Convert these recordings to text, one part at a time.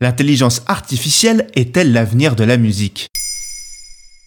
L'intelligence artificielle est-elle l'avenir de la musique?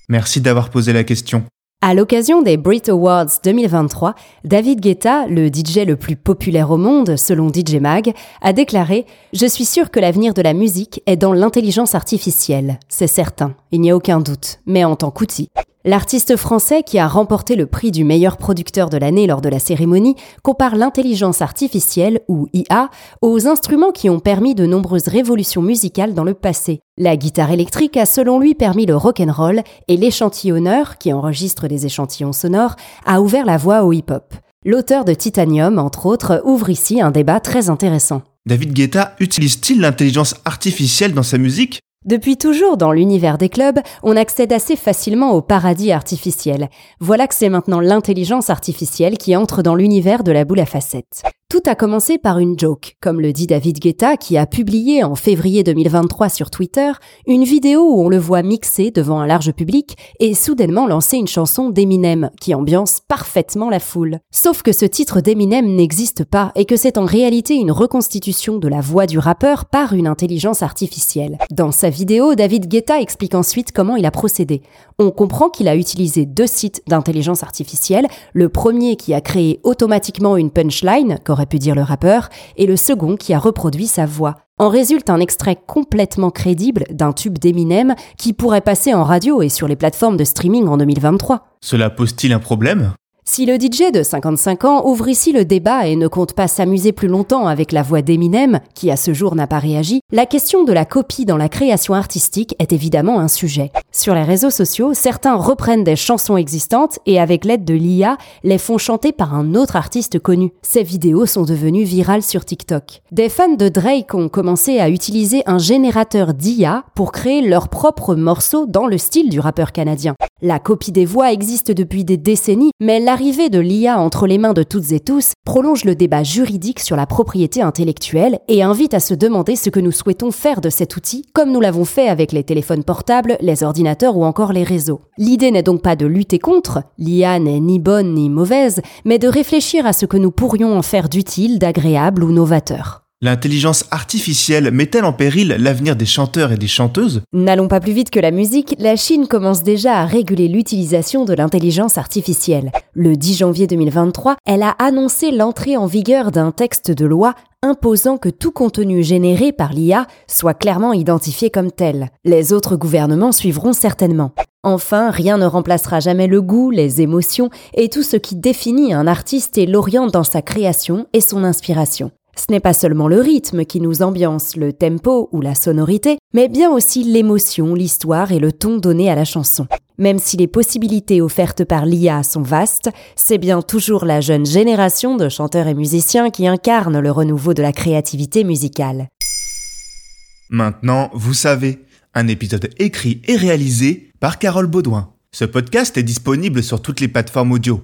Merci d'avoir posé la question. À l'occasion des Brit Awards 2023, David Guetta, le DJ le plus populaire au monde selon DJ Mag, a déclaré ⁇ Je suis sûr que l'avenir de la musique est dans l'intelligence artificielle, c'est certain, il n'y a aucun doute, mais en tant qu'outil. L'artiste français qui a remporté le prix du meilleur producteur de l'année lors de la cérémonie compare l'intelligence artificielle, ou IA, aux instruments qui ont permis de nombreuses révolutions musicales dans le passé. La guitare électrique a selon lui permis le rock'n'roll et l'échantillonneur, qui enregistre des échantillons sonores, a ouvert la voie au hip-hop. L'auteur de Titanium, entre autres, ouvre ici un débat très intéressant. David Guetta utilise-t-il l'intelligence artificielle dans sa musique? Depuis toujours dans l'univers des clubs, on accède assez facilement au paradis artificiel. Voilà que c'est maintenant l'intelligence artificielle qui entre dans l'univers de la boule à facettes. Tout a commencé par une joke, comme le dit David Guetta qui a publié en février 2023 sur Twitter une vidéo où on le voit mixer devant un large public et soudainement lancer une chanson d'Eminem qui ambiance parfaitement la foule. Sauf que ce titre d'Eminem n'existe pas et que c'est en réalité une reconstitution de la voix du rappeur par une intelligence artificielle. Dans sa vidéo, David Guetta explique ensuite comment il a procédé. On comprend qu'il a utilisé deux sites d'intelligence artificielle, le premier qui a créé automatiquement une punchline, aurait pu dire le rappeur, et le second qui a reproduit sa voix. En résulte un extrait complètement crédible d'un tube d'Eminem qui pourrait passer en radio et sur les plateformes de streaming en 2023. Cela pose-t-il un problème? Si le DJ de 55 ans ouvre ici le débat et ne compte pas s'amuser plus longtemps avec la voix d'Eminem, qui à ce jour n'a pas réagi, la question de la copie dans la création artistique est évidemment un sujet. Sur les réseaux sociaux, certains reprennent des chansons existantes et avec l'aide de l'IA, les font chanter par un autre artiste connu. Ces vidéos sont devenues virales sur TikTok. Des fans de Drake ont commencé à utiliser un générateur d'IA pour créer leurs propres morceaux dans le style du rappeur canadien. La copie des voix existe depuis des décennies, mais l'arrivée de l'IA entre les mains de toutes et tous prolonge le débat juridique sur la propriété intellectuelle et invite à se demander ce que nous souhaitons faire de cet outil, comme nous l'avons fait avec les téléphones portables, les ordinateurs ou encore les réseaux. L'idée n'est donc pas de lutter contre, l'IA n'est ni bonne ni mauvaise, mais de réfléchir à ce que nous pourrions en faire d'utile, d'agréable ou novateur. L'intelligence artificielle met-elle en péril l'avenir des chanteurs et des chanteuses? N'allons pas plus vite que la musique, la Chine commence déjà à réguler l'utilisation de l'intelligence artificielle. Le 10 janvier 2023, elle a annoncé l'entrée en vigueur d'un texte de loi imposant que tout contenu généré par l'IA soit clairement identifié comme tel. Les autres gouvernements suivront certainement. Enfin, rien ne remplacera jamais le goût, les émotions et tout ce qui définit un artiste et l'oriente dans sa création et son inspiration. Ce n'est pas seulement le rythme qui nous ambiance, le tempo ou la sonorité, mais bien aussi l'émotion, l'histoire et le ton donné à la chanson. Même si les possibilités offertes par l'IA sont vastes, c'est bien toujours la jeune génération de chanteurs et musiciens qui incarnent le renouveau de la créativité musicale. Maintenant, vous savez, un épisode écrit et réalisé par Carole Baudouin. Ce podcast est disponible sur toutes les plateformes audio